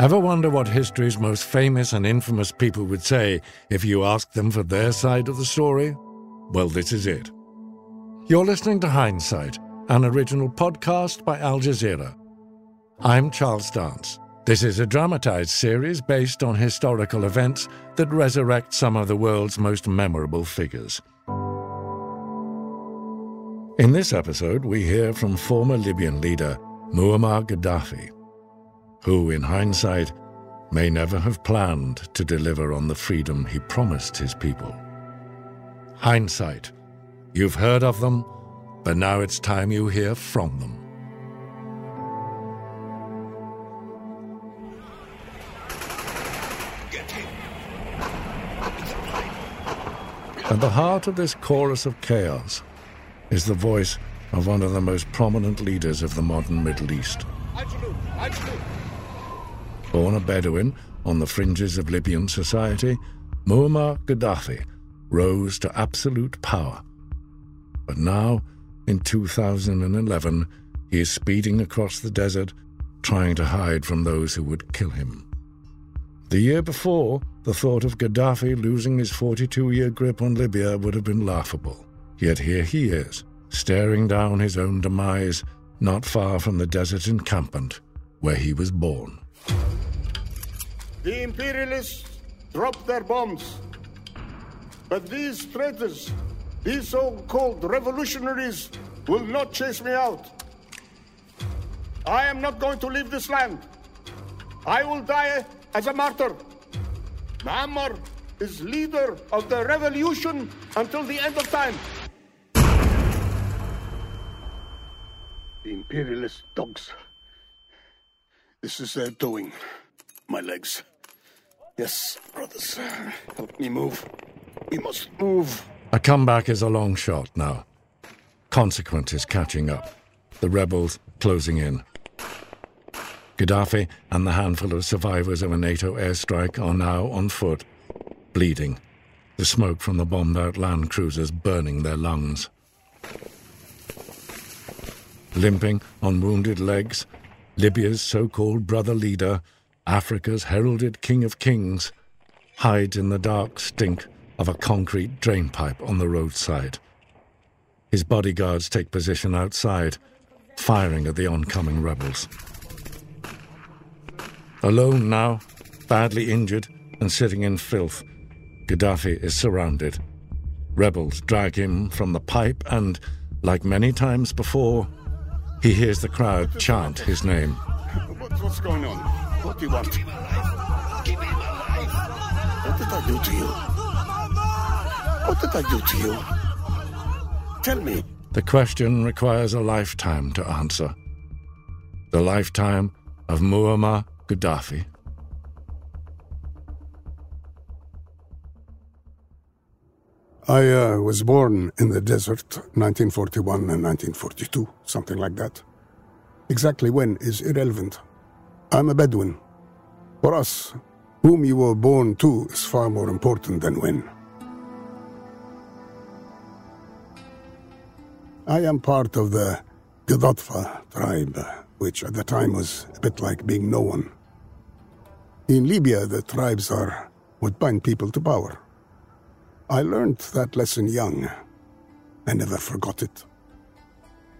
Ever wonder what history's most famous and infamous people would say if you asked them for their side of the story? Well, this is it. You're listening to Hindsight, an original podcast by Al Jazeera. I'm Charles Dance. This is a dramatized series based on historical events that resurrect some of the world's most memorable figures. In this episode, we hear from former Libyan leader Muammar Gaddafi who, in hindsight, may never have planned to deliver on the freedom he promised his people. Hindsight. You've heard of them, but now it's time you hear from them. At the heart of this chorus of chaos is the voice of one of the most prominent leaders of the modern Middle East. Born a Bedouin on the fringes of Libyan society, Muammar Gaddafi rose to absolute power. But now, in 2011, he is speeding across the desert, trying to hide from those who would kill him. The year before, the thought of Gaddafi losing his 42 year grip on Libya would have been laughable. Yet here he is, staring down his own demise, not far from the desert encampment where he was born. The imperialists dropped their bombs. But these traitors, these so called revolutionaries, will not chase me out. I am not going to leave this land. I will die as a martyr. Muammar is leader of the revolution until the end of time. The imperialist dogs. This is their doing. My legs. Yes, brothers. Help me move. We must move. A comeback is a long shot now. Consequent is catching up. The rebels closing in. Gaddafi and the handful of survivors of a NATO airstrike are now on foot, bleeding, the smoke from the bombed out land cruisers burning their lungs. Limping on wounded legs, Libya's so called brother leader Africa's heralded King of Kings, hides in the dark stink of a concrete drainpipe on the roadside. His bodyguards take position outside, firing at the oncoming rebels. Alone now, badly injured and sitting in filth, Gaddafi is surrounded. Rebels drag him from the pipe, and, like many times before, he hears the crowd chant his name. What's going on? What do you want? Keep him alive. Keep him alive. What did I do to you? What did I do to you? Tell me. The question requires a lifetime to answer. The lifetime of Muammar Gaddafi. I uh, was born in the desert 1941 and 1942, something like that. Exactly when is irrelevant. I'm a Bedouin. For us, whom you were born to is far more important than when. I am part of the Gadatfa tribe, which at the time was a bit like being no one. In Libya, the tribes are what bind people to power. I learned that lesson young. I never forgot it.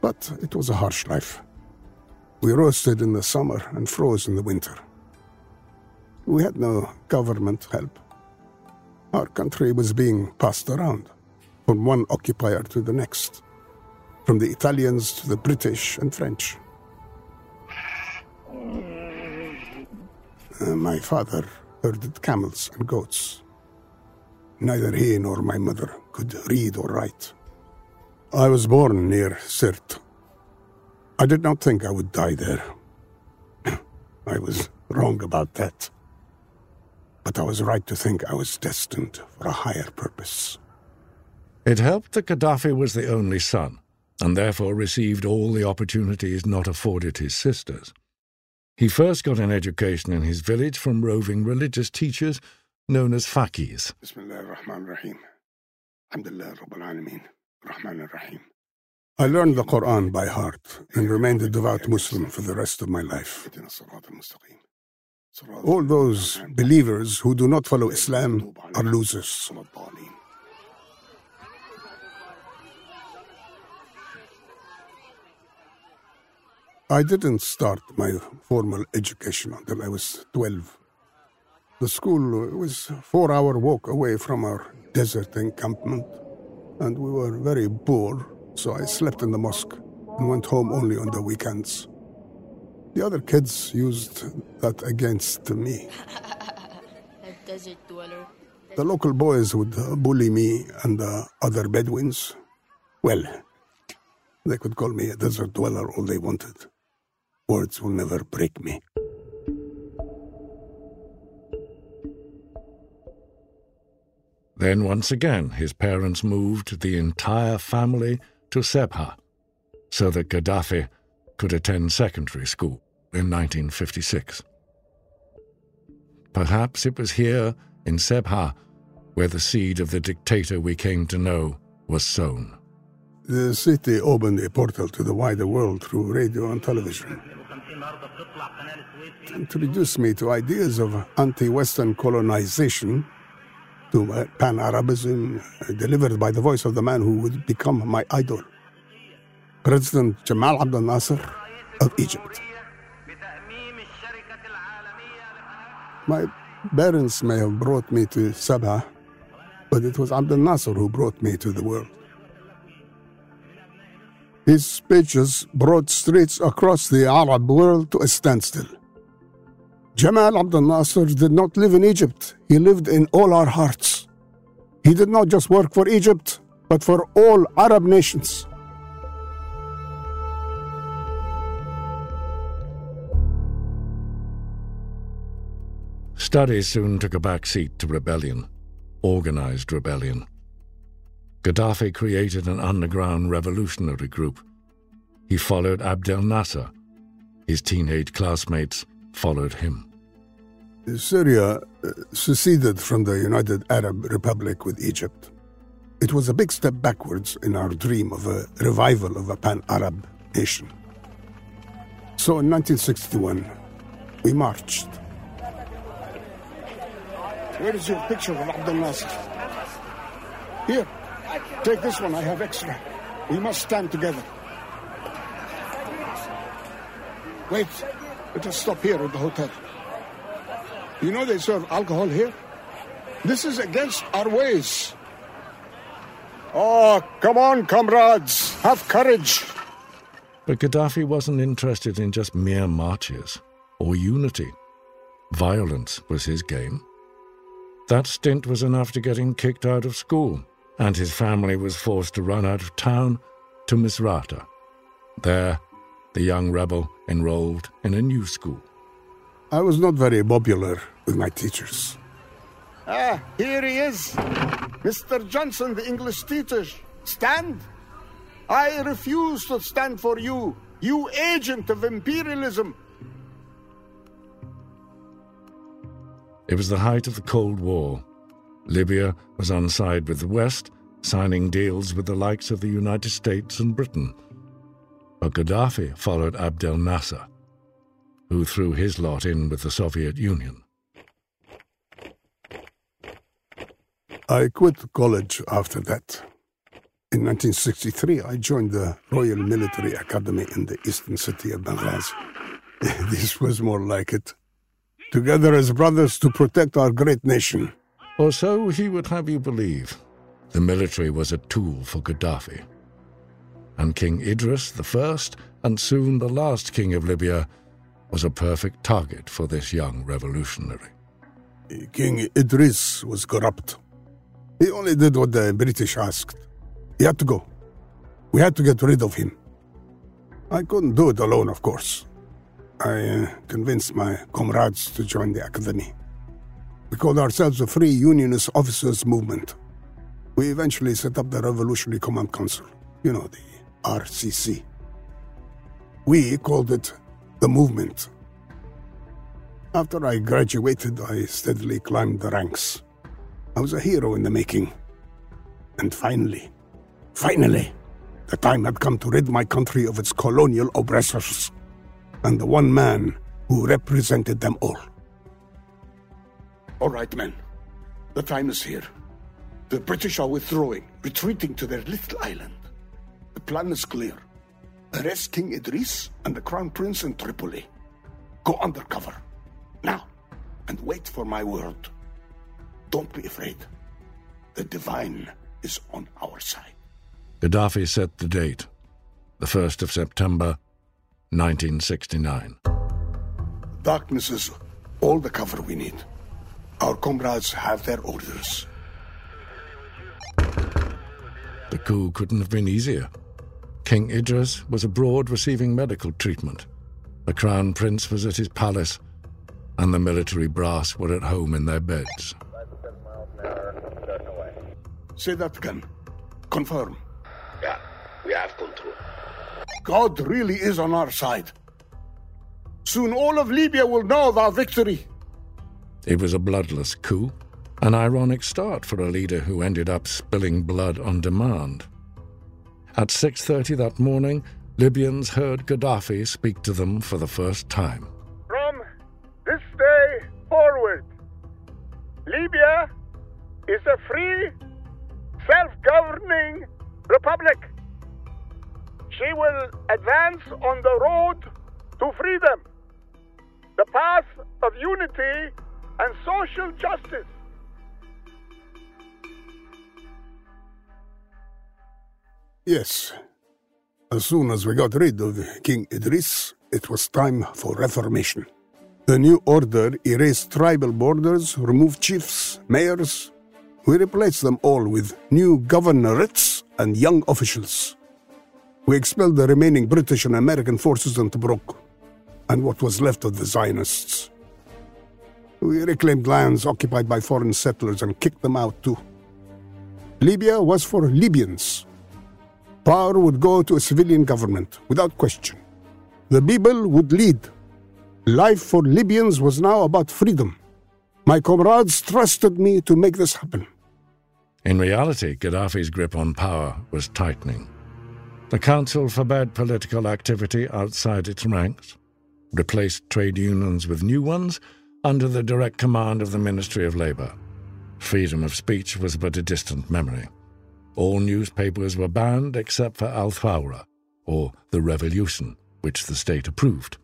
But it was a harsh life. We roasted in the summer and froze in the winter. We had no government help. Our country was being passed around from one occupier to the next, from the Italians to the British and French. Uh, my father herded camels and goats. Neither he nor my mother could read or write. I was born near Sirte, I did not think I would die there. I was wrong about that. But I was right to think I was destined for a higher purpose. It helped that Gaddafi was the only son, and therefore received all the opportunities not afforded his sisters. He first got an education in his village from roving religious teachers known as faqirs. Bismillah ar-Rahman ar-Rahim. Alhamdulillah Rabbil Alameen. Rahman ar-Rahim. I learned the Quran by heart and remained a devout Muslim for the rest of my life. All those believers who do not follow Islam are losers. I didn't start my formal education until I was 12. The school was four hour walk away from our desert encampment, and we were very poor, so I slept in the mosque and went home only on the weekends. The other kids used that against me. A desert dweller. The local boys would bully me and the other Bedouins. Well, they could call me a desert dweller all they wanted. Words will never break me. Then once again his parents moved the entire family to Sebha so that Gaddafi could attend secondary school in 1956. Perhaps it was here in Sebha where the seed of the dictator we came to know was sown. The city opened a portal to the wider world through radio and television. It introduced me to ideas of anti Western colonization to Pan Arabism uh, delivered by the voice of the man who would become my idol, President Jamal Abdel Nasser of Egypt. My parents may have brought me to Sabha, but it was Abdel Nasser who brought me to the world. His speeches brought streets across the Arab world to a standstill. Jamal Abdel Nasser did not live in Egypt, he lived in all our hearts. He did not just work for Egypt, but for all Arab nations. Study soon took a back seat to rebellion, organized rebellion. Gaddafi created an underground revolutionary group. He followed Abdel Nasser. His teenage classmates followed him. Syria uh, seceded from the United Arab Republic with Egypt. It was a big step backwards in our dream of a revival of a pan Arab nation. So in 1961, we marched. Where is your picture of Abdel Nasser? Here, take this one, I have extra. We must stand together. Wait, let us stop here at the hotel. You know they serve alcohol here? This is against our ways. Oh, come on, comrades. Have courage. But Gaddafi wasn't interested in just mere marches or unity. Violence was his game. That stint was enough to get him kicked out of school, and his family was forced to run out of town to Misrata. There, the young rebel enrolled in a new school. I was not very popular with my teachers. Ah, here he is. Mr. Johnson, the English teacher. Stand. I refuse to stand for you, you agent of imperialism. It was the height of the Cold War. Libya was on side with the West, signing deals with the likes of the United States and Britain. But Gaddafi followed Abdel Nasser who threw his lot in with the Soviet Union. I quit college after that. In 1963, I joined the Royal Military Academy in the eastern city of Benghazi. this was more like it. Together as brothers to protect our great nation. Or so he would have you believe. The military was a tool for Gaddafi. And King Idris the first, and soon the last king of Libya, was a perfect target for this young revolutionary. King Idris was corrupt. He only did what the British asked. He had to go. We had to get rid of him. I couldn't do it alone, of course. I uh, convinced my comrades to join the academy. We called ourselves the Free Unionist Officers Movement. We eventually set up the Revolutionary Command Council, you know, the RCC. We called it the movement. After I graduated, I steadily climbed the ranks. I was a hero in the making. And finally, finally, the time had come to rid my country of its colonial oppressors and the one man who represented them all All right, men. The time is here. The British are withdrawing, retreating to their little island. The plan is clear. Arrest King Idris and the Crown Prince in Tripoli. Go undercover. Now. And wait for my word. Don't be afraid. The divine is on our side. Gaddafi set the date, the 1st of September, 1969. Darkness is all the cover we need. Our comrades have their orders. The coup couldn't have been easier. King Idris was abroad receiving medical treatment. The Crown Prince was at his palace, and the military brass were at home in their beds. Say that again. Confirm. Yeah, we have control. God really is on our side. Soon all of Libya will know of our victory. It was a bloodless coup, an ironic start for a leader who ended up spilling blood on demand. At 6:30 that morning, Libyans heard Gaddafi speak to them for the first time. From this day forward, Libya is a free, self-governing republic. She will advance on the road to freedom, the path of unity and social justice. Yes. As soon as we got rid of King Idris, it was time for reformation. The new order erased tribal borders, removed chiefs, mayors. We replaced them all with new governorates and young officials. We expelled the remaining British and American forces in Tobruk, and what was left of the Zionists. We reclaimed lands occupied by foreign settlers and kicked them out too. Libya was for Libyans. Power would go to a civilian government, without question. The people would lead. Life for Libyans was now about freedom. My comrades trusted me to make this happen. In reality, Gaddafi's grip on power was tightening. The council forbade political activity outside its ranks, replaced trade unions with new ones under the direct command of the Ministry of Labour. Freedom of speech was but a distant memory. All newspapers were banned except for Al Thawra, or The Revolution, which the state approved.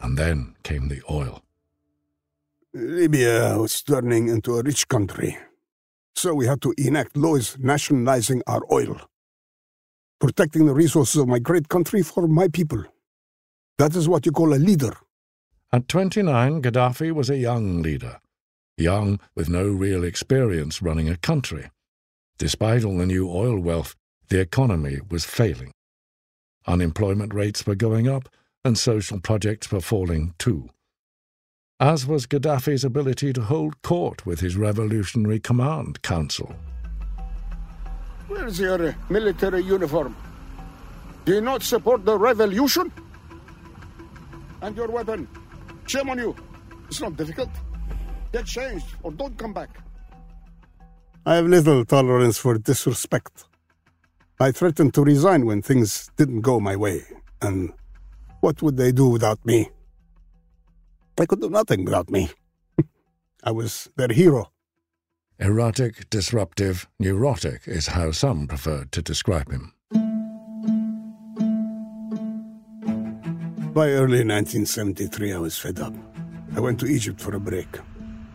And then came the oil. Libya was turning into a rich country, so we had to enact laws nationalizing our oil, protecting the resources of my great country for my people. That is what you call a leader. At 29, Gaddafi was a young leader, young with no real experience running a country. Despite all the new oil wealth, the economy was failing. Unemployment rates were going up, and social projects were falling too. As was Gaddafi's ability to hold court with his Revolutionary Command Council. Where's your uh, military uniform? Do you not support the revolution? And your weapon? Shame on you. It's not difficult. Get changed or don't come back. I have little tolerance for disrespect. I threatened to resign when things didn't go my way, and what would they do without me? They could do nothing without me. I was their hero. Erotic, disruptive, neurotic is how some preferred to describe him. By early 1973, I was fed up. I went to Egypt for a break.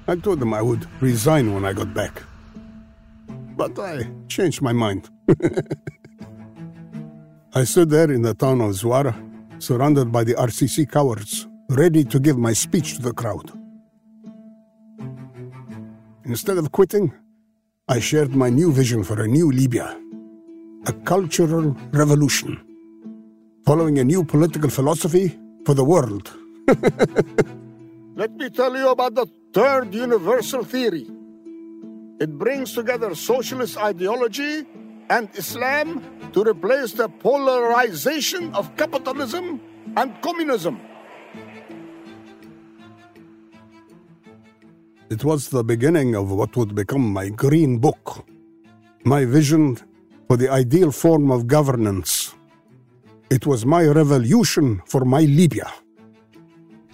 I told them I would resign when I got back. But I changed my mind. I stood there in the town of Zwara, surrounded by the RCC cowards, ready to give my speech to the crowd. Instead of quitting, I shared my new vision for a new Libya a cultural revolution, following a new political philosophy for the world. Let me tell you about the third universal theory. It brings together socialist ideology and Islam to replace the polarization of capitalism and communism. It was the beginning of what would become my green book, my vision for the ideal form of governance. It was my revolution for my Libya.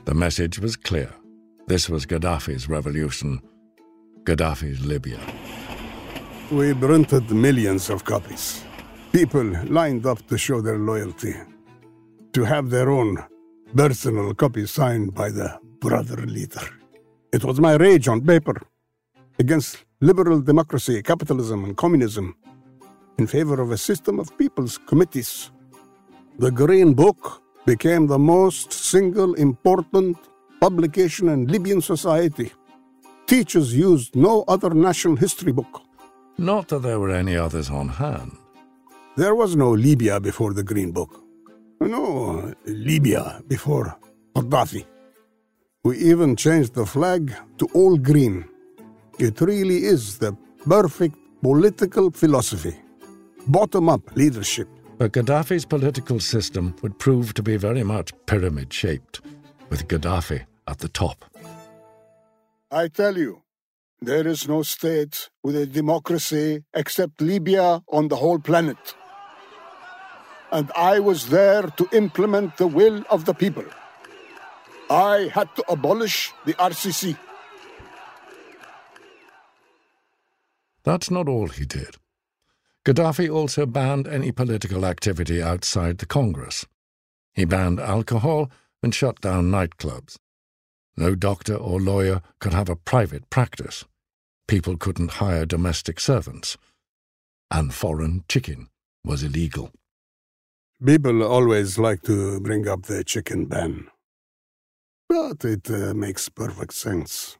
The message was clear. This was Gaddafi's revolution, Gaddafi's Libya. We printed millions of copies. People lined up to show their loyalty, to have their own personal copy signed by the brother leader. It was my rage on paper against liberal democracy, capitalism, and communism in favor of a system of people's committees. The Green Book became the most single important publication in Libyan society. Teachers used no other national history book. Not that there were any others on hand. There was no Libya before the Green Book. No Libya before Gaddafi. We even changed the flag to all green. It really is the perfect political philosophy. Bottom up leadership. But Gaddafi's political system would prove to be very much pyramid shaped, with Gaddafi at the top. I tell you, there is no state with a democracy except Libya on the whole planet. And I was there to implement the will of the people. I had to abolish the RCC. That's not all he did. Gaddafi also banned any political activity outside the Congress. He banned alcohol and shut down nightclubs. No doctor or lawyer could have a private practice. People couldn't hire domestic servants. And foreign chicken was illegal. People always like to bring up the chicken ban. But it uh, makes perfect sense.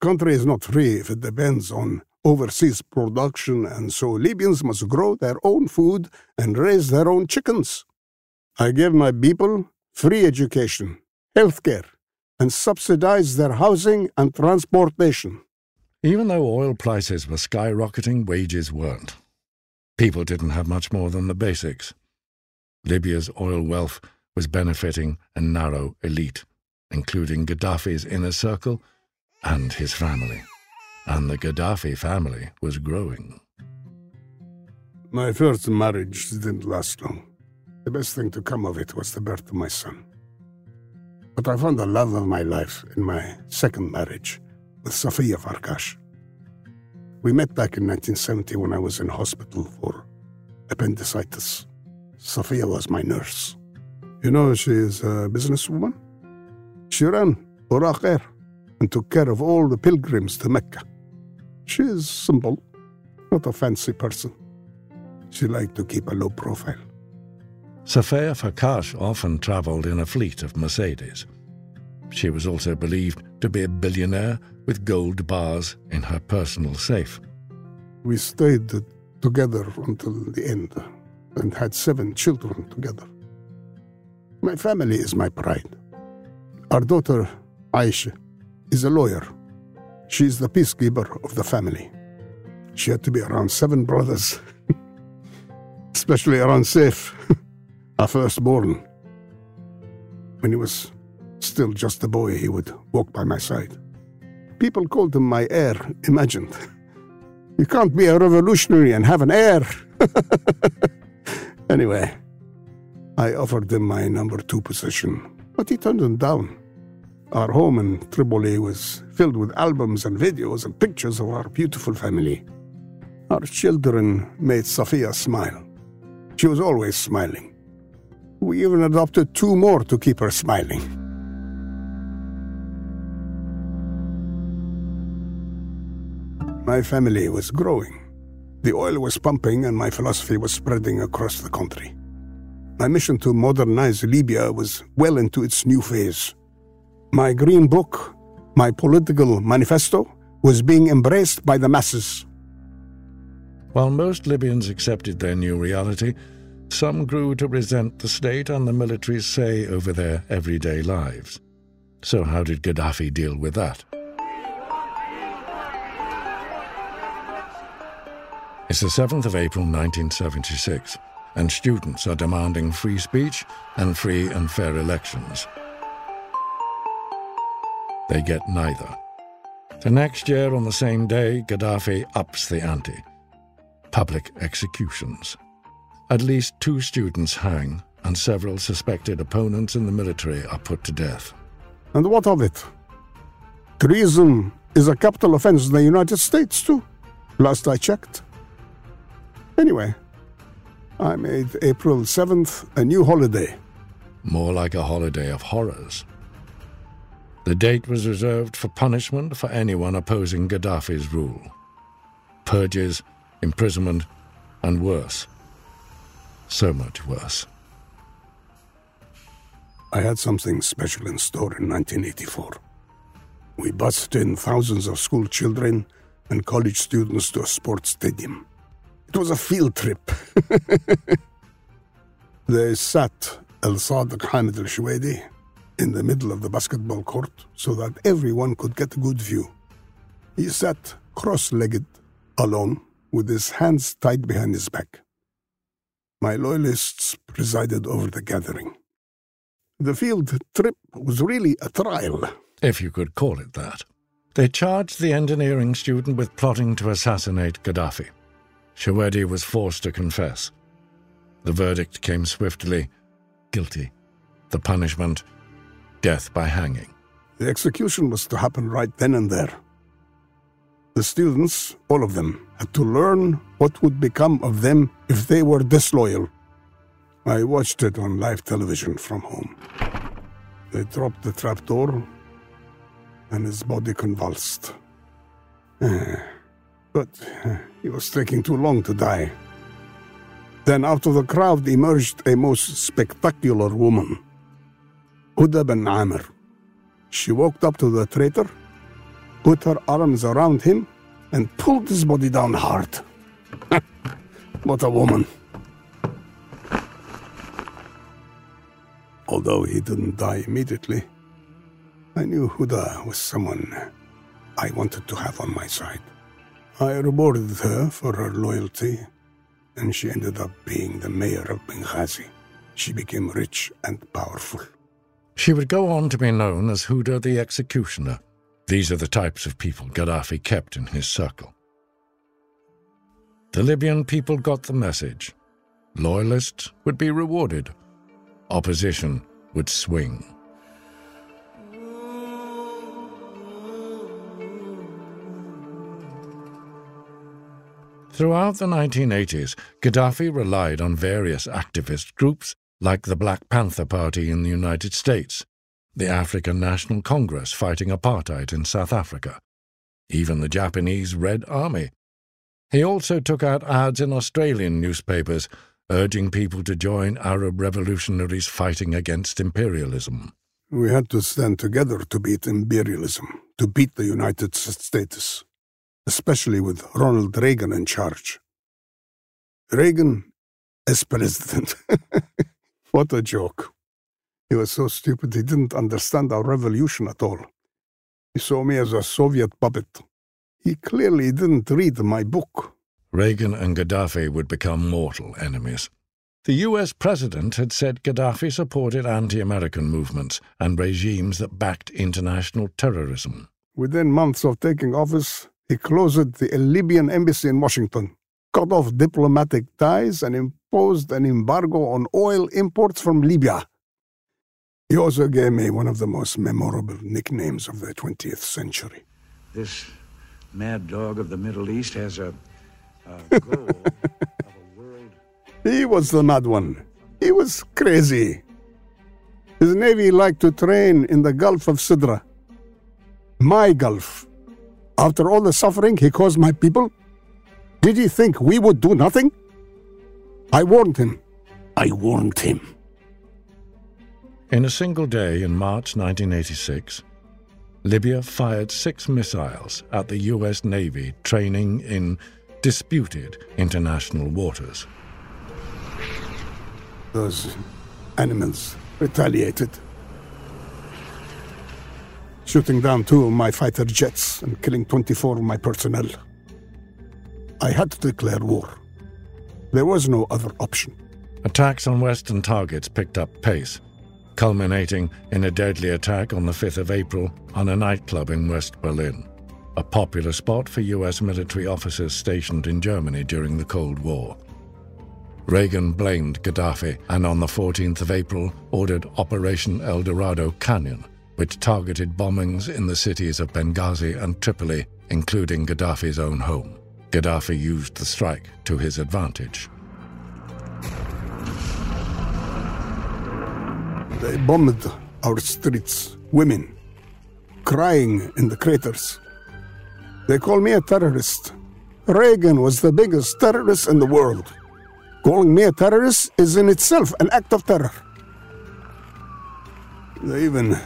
Country is not free if it depends on overseas production, and so Libyans must grow their own food and raise their own chickens. I give my people free education, health care, and subsidize their housing and transportation. Even though oil prices were skyrocketing, wages weren't. People didn't have much more than the basics. Libya's oil wealth was benefiting a narrow elite, including Gaddafi's inner circle and his family. And the Gaddafi family was growing. My first marriage didn't last long. The best thing to come of it was the birth of my son. But I found the love of my life in my second marriage with Safia Farkash. We met back in 1970 when I was in hospital for appendicitis. Safia was my nurse. You know, she is a businesswoman. She ran Buraq Air and took care of all the pilgrims to Mecca. She is simple, not a fancy person. She liked to keep a low profile. Safia Farkash often travelled in a fleet of Mercedes. She was also believed to be a billionaire with gold bars in her personal safe. We stayed together until the end and had seven children together. My family is my pride. Our daughter, Aisha, is a lawyer. She is the peacekeeper of the family. She had to be around seven brothers, especially around Saif, our firstborn. When he was still just a boy, he would walk by my side. People called him my heir imagined. You can't be a revolutionary and have an heir. anyway, I offered him my number two position, but he turned it down. Our home in Tripoli was filled with albums and videos and pictures of our beautiful family. Our children made Safia smile. She was always smiling. We even adopted two more to keep her smiling. My family was growing. The oil was pumping and my philosophy was spreading across the country. My mission to modernize Libya was well into its new phase. My green book, my political manifesto, was being embraced by the masses. While most Libyans accepted their new reality, some grew to resent the state and the military's say over their everyday lives. So, how did Gaddafi deal with that? It's the 7th of April 1976, and students are demanding free speech and free and fair elections. They get neither. The next year, on the same day, Gaddafi ups the ante. Public executions. At least two students hang, and several suspected opponents in the military are put to death. And what of it? Treason is a capital offense in the United States, too. Last I checked. Anyway, I made April 7th a new holiday. More like a holiday of horrors. The date was reserved for punishment for anyone opposing Gaddafi's rule. Purges, imprisonment, and worse. So much worse. I had something special in store in 1984. We bussed in thousands of school children and college students to a sports stadium. It was a field trip. they sat El Sadiq Hamid al Shawedi in the middle of the basketball court so that everyone could get a good view. He sat cross legged, alone, with his hands tied behind his back. My loyalists presided over the gathering. The field trip was really a trial. If you could call it that. They charged the engineering student with plotting to assassinate Gaddafi. Shawedi was forced to confess. The verdict came swiftly guilty. The punishment death by hanging. The execution was to happen right then and there. The students, all of them, had to learn what would become of them if they were disloyal. I watched it on live television from home. They dropped the trapdoor, and his body convulsed. Eh, but eh, he was taking too long to die. Then out of the crowd emerged a most spectacular woman, Huda bin Amr. She walked up to the traitor, put her arms around him, and pulled his body down hard. what a woman. Although he didn't die immediately, I knew Huda was someone I wanted to have on my side. I rewarded her for her loyalty, and she ended up being the mayor of Benghazi. She became rich and powerful. She would go on to be known as Huda the Executioner. These are the types of people Gaddafi kept in his circle. The Libyan people got the message. Loyalists would be rewarded. Opposition would swing. Throughout the 1980s, Gaddafi relied on various activist groups like the Black Panther Party in the United States, the African National Congress fighting apartheid in South Africa, even the Japanese Red Army. He also took out ads in Australian newspapers urging people to join Arab revolutionaries fighting against imperialism. We had to stand together to beat imperialism, to beat the United States especially with Ronald Reagan in charge. Reagan as president. what a joke. He was so stupid he didn't understand our revolution at all. He saw me as a Soviet puppet. He clearly didn't read my book. Reagan and Gaddafi would become mortal enemies. The US president had said Gaddafi supported anti American movements and regimes that backed international terrorism. Within months of taking office, he closed the Libyan embassy in Washington, cut off diplomatic ties, and imposed an embargo on oil imports from Libya. He also gave me one of the most memorable nicknames of the 20th century. This mad dog of the Middle East has a, a goal of a world. He was the mad one. He was crazy. His navy liked to train in the Gulf of Sidra. My Gulf. After all the suffering he caused my people? Did he think we would do nothing? I warned him. I warned him. In a single day in March 1986, Libya fired six missiles at the U.S. Navy training in disputed international waters. Those animals retaliated shooting down two of my fighter jets and killing 24 of my personnel. I had to declare war. There was no other option. Attacks on Western targets picked up pace, culminating in a deadly attack on the 5th of April on a nightclub in West Berlin, a popular spot for US military officers stationed in Germany during the Cold War. Reagan blamed Gaddafi and on the 14th of April ordered Operation El Dorado Canyon which targeted bombings in the cities of Benghazi and Tripoli, including Gaddafi's own home. Gaddafi used the strike to his advantage. They bombed our streets, women, crying in the craters. They call me a terrorist. Reagan was the biggest terrorist in the world. Calling me a terrorist is in itself an act of terror. They even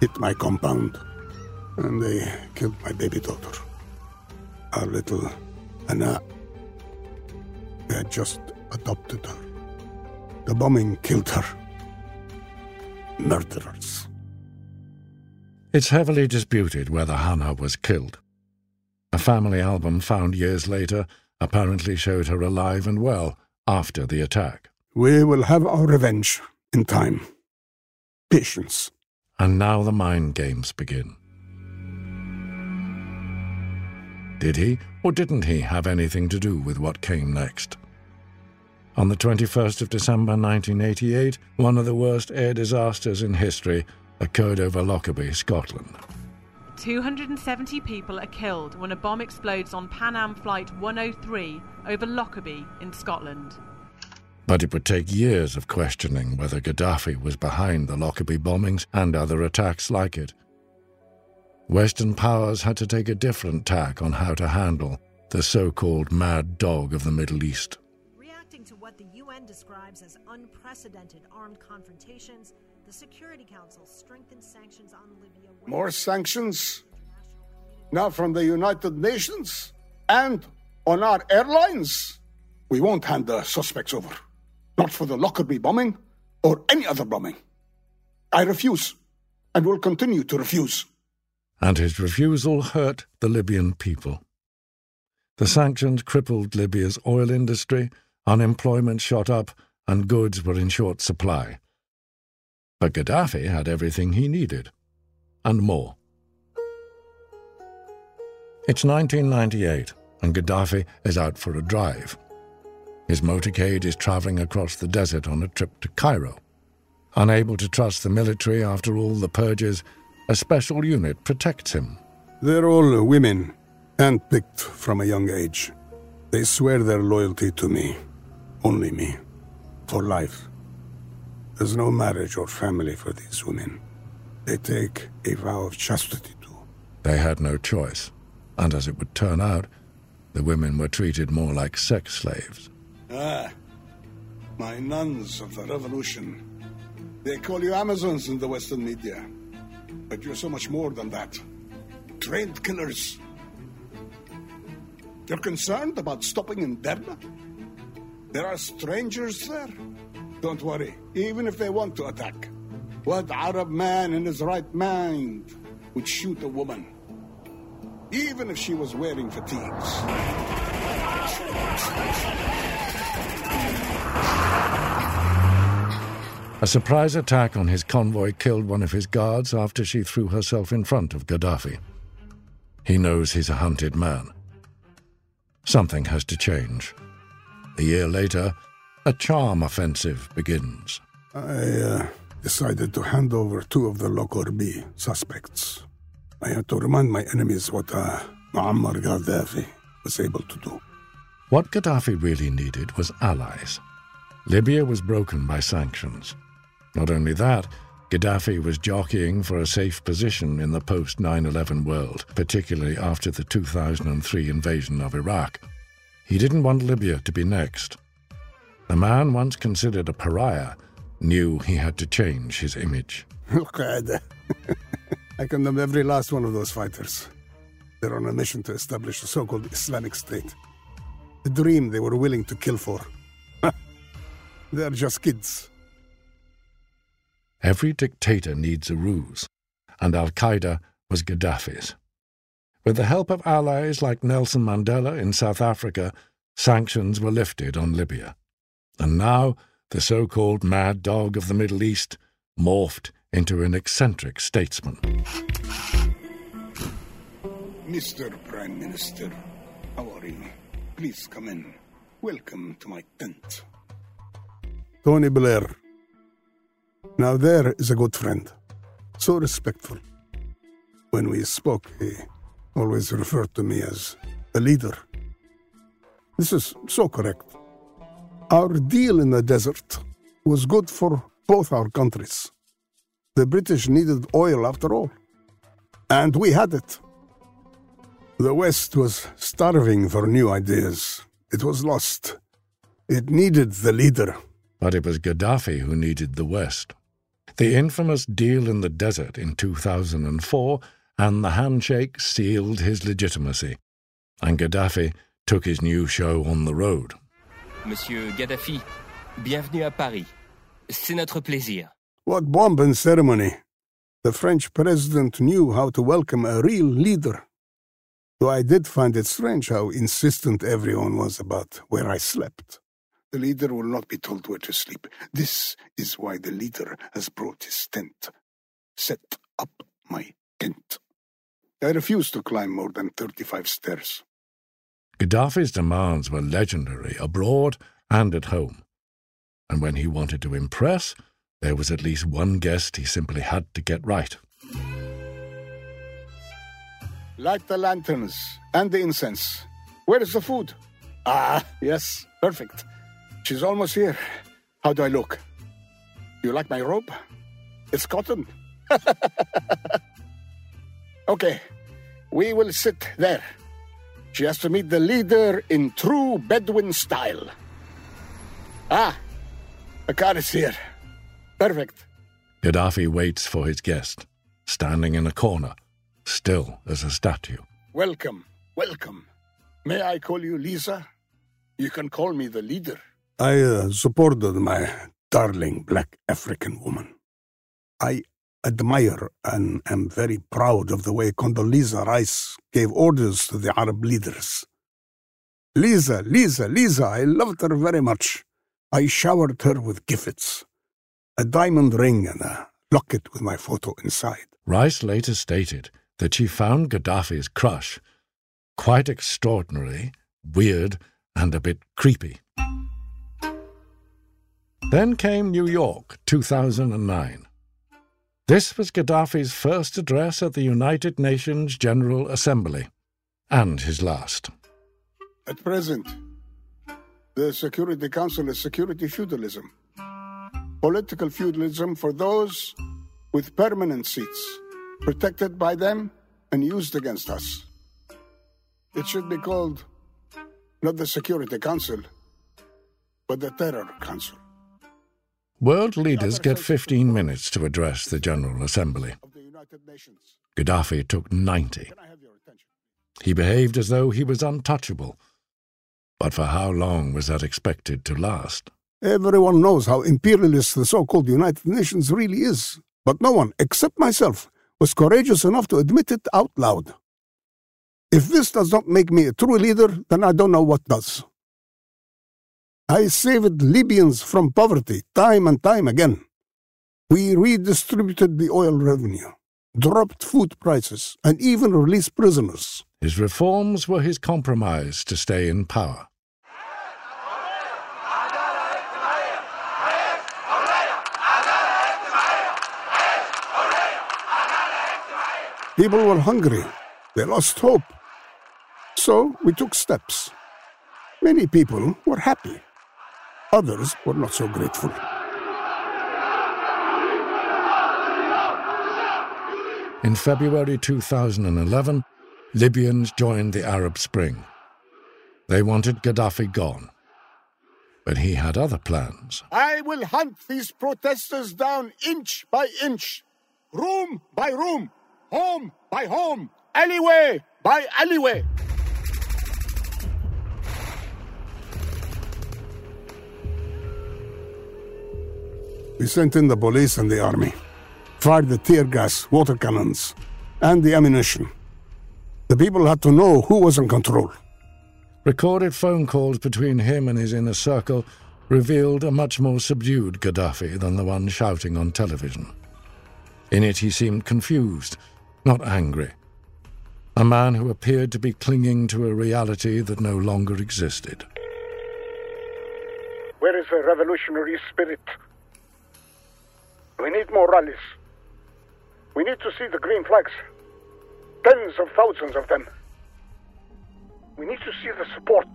hit my compound, and they killed my baby daughter, our little Anna. They had just adopted her. The bombing killed her. Murderers. It's heavily disputed whether Hannah was killed. A family album found years later apparently showed her alive and well after the attack. We will have our revenge in time. Patience. And now the mind games begin. Did he or didn't he have anything to do with what came next? On the 21st of December 1988, one of the worst air disasters in history occurred over Lockerbie, Scotland. 270 people are killed when a bomb explodes on Pan Am Flight 103 over Lockerbie in Scotland. But it would take years of questioning whether Gaddafi was behind the Lockerbie bombings and other attacks like it. Western powers had to take a different tack on how to handle the so called mad dog of the Middle East. Describes as unprecedented armed confrontations, the Security Council strengthened sanctions on Libya. More sanctions? Now from the United Nations? And on our airlines? We won't hand the suspects over. Not for the Lockerbie bombing or any other bombing. I refuse and will continue to refuse. And his refusal hurt the Libyan people. The sanctions crippled Libya's oil industry, unemployment shot up, and goods were in short supply. But Gaddafi had everything he needed, and more. It's 1998, and Gaddafi is out for a drive. His motorcade is traveling across the desert on a trip to Cairo. Unable to trust the military after all the purges, a special unit protects him. They're all women, handpicked from a young age. They swear their loyalty to me, only me, for life. There's no marriage or family for these women. They take a vow of chastity too. They had no choice, and as it would turn out, the women were treated more like sex slaves. Ah, my nuns of the revolution. They call you Amazons in the Western media. But you're so much more than that. Trained killers. You're concerned about stopping in Derna? There are strangers there? Don't worry, even if they want to attack. What Arab man in his right mind would shoot a woman? Even if she was wearing fatigues. A surprise attack on his convoy killed one of his guards after she threw herself in front of Gaddafi. He knows he's a hunted man. Something has to change. A year later, a charm offensive begins. I uh, decided to hand over two of the Lockerbie suspects. I had to remind my enemies what uh, Muammar Gaddafi was able to do. What Gaddafi really needed was allies. Libya was broken by sanctions. Not only that, Gaddafi was jockeying for a safe position in the post 9 11 world, particularly after the 2003 invasion of Iraq. He didn't want Libya to be next. The man once considered a pariah knew he had to change his image. Al-Qaeda. I condemn every last one of those fighters. They're on a mission to establish a so-called Islamic State. A dream they were willing to kill for. They're just kids. Every dictator needs a ruse, and Al Qaeda was Gaddafi's. With the help of allies like Nelson Mandela in South Africa, sanctions were lifted on Libya. And now, the so called mad dog of the Middle East morphed into an eccentric statesman. Mr. Prime Minister, how are you? Please come in. Welcome to my tent. Tony Blair. Now there is a good friend. so respectful. When we spoke, he always referred to me as a leader. This is so correct. Our deal in the desert was good for both our countries. The British needed oil after all. And we had it. The West was starving for new ideas. It was lost. It needed the leader. But it was Gaddafi who needed the West. The infamous deal in the desert in 2004 and the handshake sealed his legitimacy. And Gaddafi took his new show on the road. Monsieur Gaddafi, bienvenue à Paris. C'est notre plaisir. What bomb and ceremony! The French president knew how to welcome a real leader. Though I did find it strange how insistent everyone was about where I slept. The leader will not be told where to sleep. This is why the leader has brought his tent. Set up my tent. I refuse to climb more than 35 stairs. Gaddafi's demands were legendary abroad and at home. And when he wanted to impress, there was at least one guest he simply had to get right. Light the lanterns and the incense. Where is the food? Ah, yes, perfect. She's almost here. How do I look? You like my robe? It's cotton. okay, we will sit there. She has to meet the leader in true Bedouin style. Ah, the car is here. Perfect. Gaddafi waits for his guest, standing in a corner, still as a statue. Welcome, welcome. May I call you Lisa? You can call me the leader. I uh, supported my darling black African woman. I admire and am very proud of the way Condoleezza Rice gave orders to the Arab leaders. Lisa, Lisa, Lisa, I loved her very much. I showered her with gifts a diamond ring and a locket with my photo inside. Rice later stated that she found Gaddafi's crush quite extraordinary, weird, and a bit creepy. Then came New York, 2009. This was Gaddafi's first address at the United Nations General Assembly, and his last. At present, the Security Council is security feudalism. Political feudalism for those with permanent seats, protected by them and used against us. It should be called not the Security Council, but the Terror Council. World leaders get 15 minutes to address the General Assembly. Gaddafi took 90. He behaved as though he was untouchable. But for how long was that expected to last? Everyone knows how imperialist the so called United Nations really is. But no one, except myself, was courageous enough to admit it out loud. If this does not make me a true leader, then I don't know what does. I saved Libyans from poverty time and time again. We redistributed the oil revenue, dropped food prices, and even released prisoners. His reforms were his compromise to stay in power. People were hungry. They lost hope. So we took steps. Many people were happy. Others were not so grateful. In February 2011, Libyans joined the Arab Spring. They wanted Gaddafi gone. But he had other plans. I will hunt these protesters down inch by inch, room by room, home by home, alleyway by alleyway. We sent in the police and the army, fired the tear gas, water cannons, and the ammunition. The people had to know who was in control. Recorded phone calls between him and his inner circle revealed a much more subdued Gaddafi than the one shouting on television. In it, he seemed confused, not angry. A man who appeared to be clinging to a reality that no longer existed. Where is the revolutionary spirit? We need more rallies. We need to see the green flags. Tens of thousands of them. We need to see the support.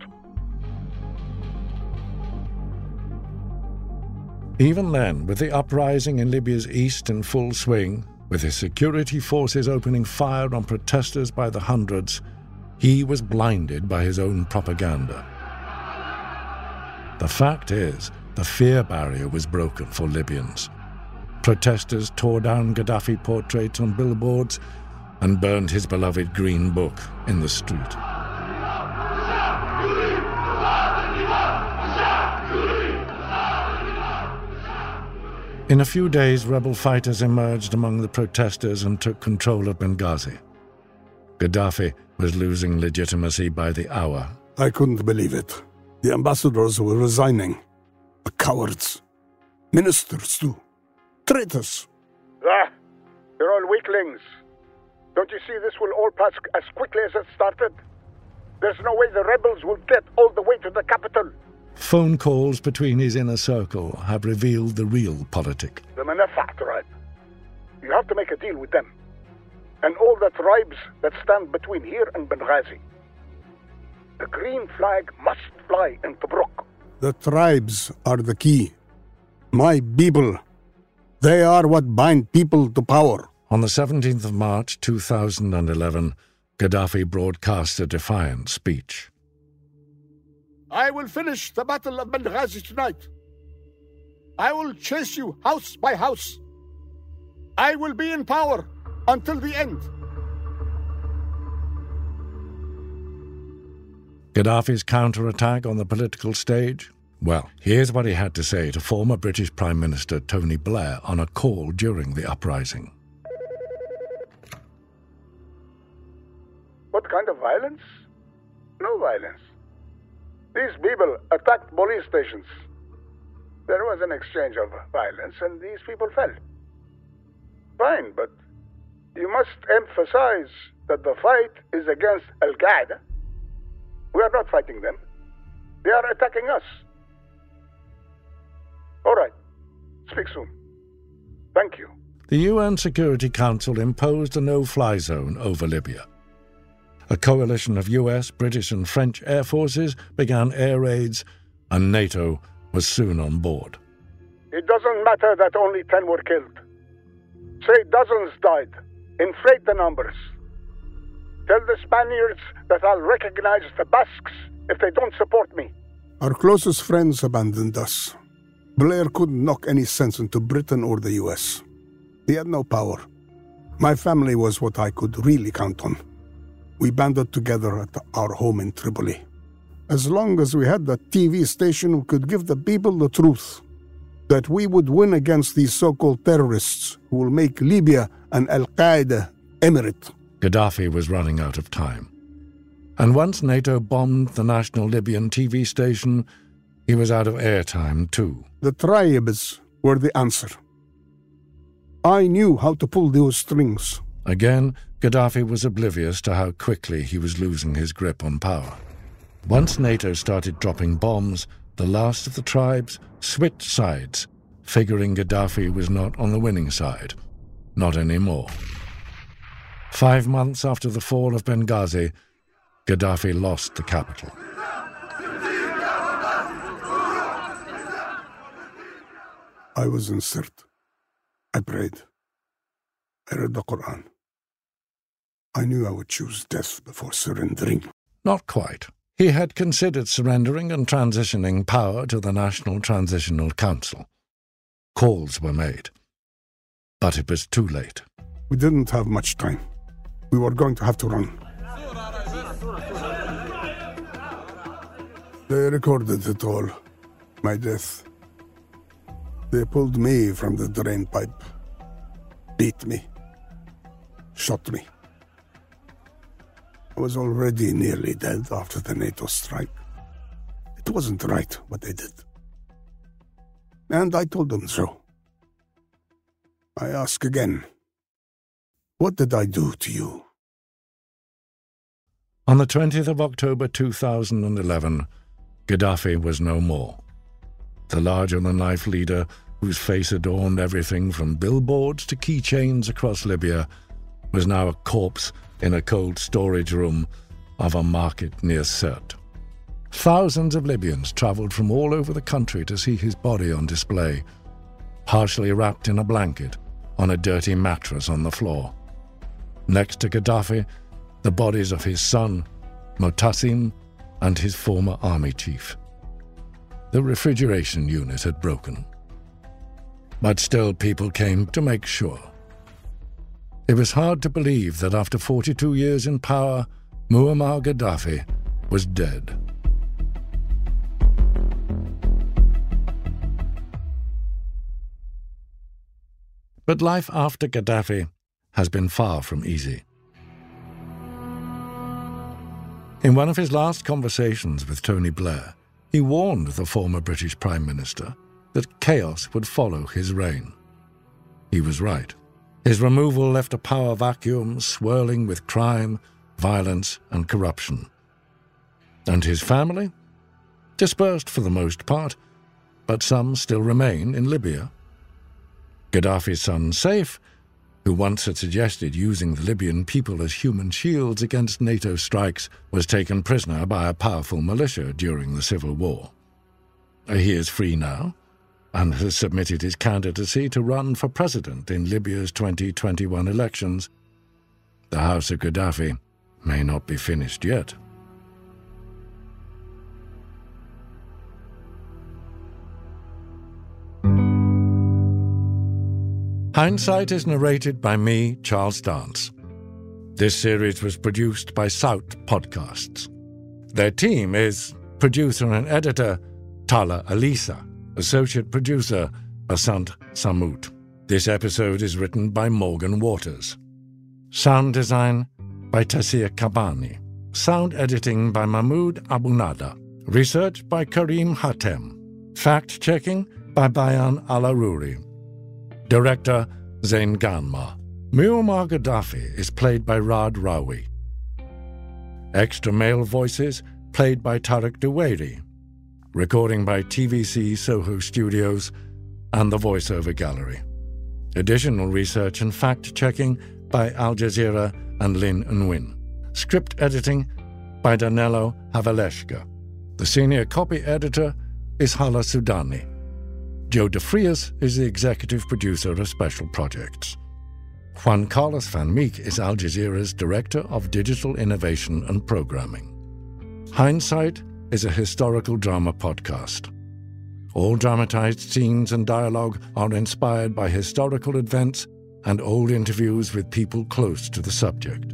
Even then, with the uprising in Libya's east in full swing, with his security forces opening fire on protesters by the hundreds, he was blinded by his own propaganda. The fact is, the fear barrier was broken for Libyans. Protesters tore down Gaddafi portraits on billboards and burned his beloved Green Book in the street. In a few days, rebel fighters emerged among the protesters and took control of Benghazi. Gaddafi was losing legitimacy by the hour. I couldn't believe it. The ambassadors were resigning. The cowards. Ministers, too. Traitors. Ah, they're all weaklings. Don't you see this will all pass as quickly as it started? There's no way the rebels will get all the way to the capital. Phone calls between his inner circle have revealed the realpolitik. The Manafat tribe. You have to make a deal with them. And all the tribes that stand between here and Benghazi. The green flag must fly in Tobruk. The tribes are the key. My people. They are what bind people to power. On the 17th of March 2011, Gaddafi broadcast a defiant speech. I will finish the Battle of Benghazi tonight. I will chase you house by house. I will be in power until the end. Gaddafi's counterattack on the political stage? Well, here's what he had to say to former British Prime Minister Tony Blair on a call during the uprising. What kind of violence? No violence. These people attacked police stations. There was an exchange of violence, and these people fell. Fine, but you must emphasize that the fight is against Al Qaeda. We are not fighting them. They are attacking us. All right. Speak soon. Thank you. The UN Security Council imposed a no fly zone over Libya. A coalition of US, British, and French air forces began air raids, and NATO was soon on board. It doesn't matter that only 10 were killed. Say dozens died. Inflate the numbers. Tell the Spaniards that I'll recognize the Basques if they don't support me. Our closest friends abandoned us. Blair couldn't knock any sense into Britain or the US. He had no power. My family was what I could really count on. We banded together at our home in Tripoli. As long as we had that TV station, we could give the people the truth that we would win against these so called terrorists who will make Libya an Al Qaeda emirate. Gaddafi was running out of time. And once NATO bombed the national Libyan TV station, he was out of airtime too. The tribes were the answer. I knew how to pull those strings. Again, Gaddafi was oblivious to how quickly he was losing his grip on power. Once NATO started dropping bombs, the last of the tribes switched sides, figuring Gaddafi was not on the winning side. Not anymore. Five months after the fall of Benghazi, Gaddafi lost the capital. I was in Sirte. I prayed. I read the Quran. I knew I would choose death before surrendering. Not quite. He had considered surrendering and transitioning power to the National Transitional Council. Calls were made. But it was too late. We didn't have much time. We were going to have to run. They recorded it all. My death. They pulled me from the drain pipe, beat me, shot me. I was already nearly dead after the NATO strike. It wasn't right what they did. And I told them so. I ask again what did I do to you? On the 20th of October 2011, Gaddafi was no more. The larger than life leader whose face adorned everything from billboards to keychains across Libya, was now a corpse in a cold storage room of a market near Sirte. Thousands of Libyans travelled from all over the country to see his body on display, partially wrapped in a blanket on a dirty mattress on the floor. Next to Gaddafi, the bodies of his son, Motasim, and his former army chief. The refrigeration unit had broken. But still, people came to make sure. It was hard to believe that after 42 years in power, Muammar Gaddafi was dead. But life after Gaddafi has been far from easy. In one of his last conversations with Tony Blair, he warned the former British Prime Minister that chaos would follow his reign. He was right. His removal left a power vacuum swirling with crime, violence, and corruption. And his family? Dispersed for the most part, but some still remain in Libya. Gaddafi's son Saif who once had suggested using the Libyan people as human shields against NATO strikes, was taken prisoner by a powerful militia during the civil war. He is free now and has submitted his candidacy to run for president in Libya's 2021 elections. The House of Gaddafi may not be finished yet. Hindsight is narrated by me, Charles Dance. This series was produced by Sowt Podcasts. Their team is producer and editor Tala Alisa, associate producer Asant Samut. This episode is written by Morgan Waters. Sound design by Tasia Kabani. Sound editing by Mahmoud Abunada. Research by Karim Hatem. Fact checking by Bayan Alaruri. Director Zain Ganma. Muammar Gaddafi is played by Raad Rawi. Extra male voices played by Tarek Duwairi. Recording by TVC Soho Studios and the VoiceOver Gallery. Additional research and fact checking by Al Jazeera and Lin Nguyen. Script editing by Danilo Havaleshka. The senior copy editor is Hala Sudani. Joe DeFrias is the executive producer of special projects. Juan Carlos Van Meek is Al Jazeera's Director of Digital Innovation and Programming. Hindsight is a historical drama podcast. All dramatized scenes and dialogue are inspired by historical events and old interviews with people close to the subject.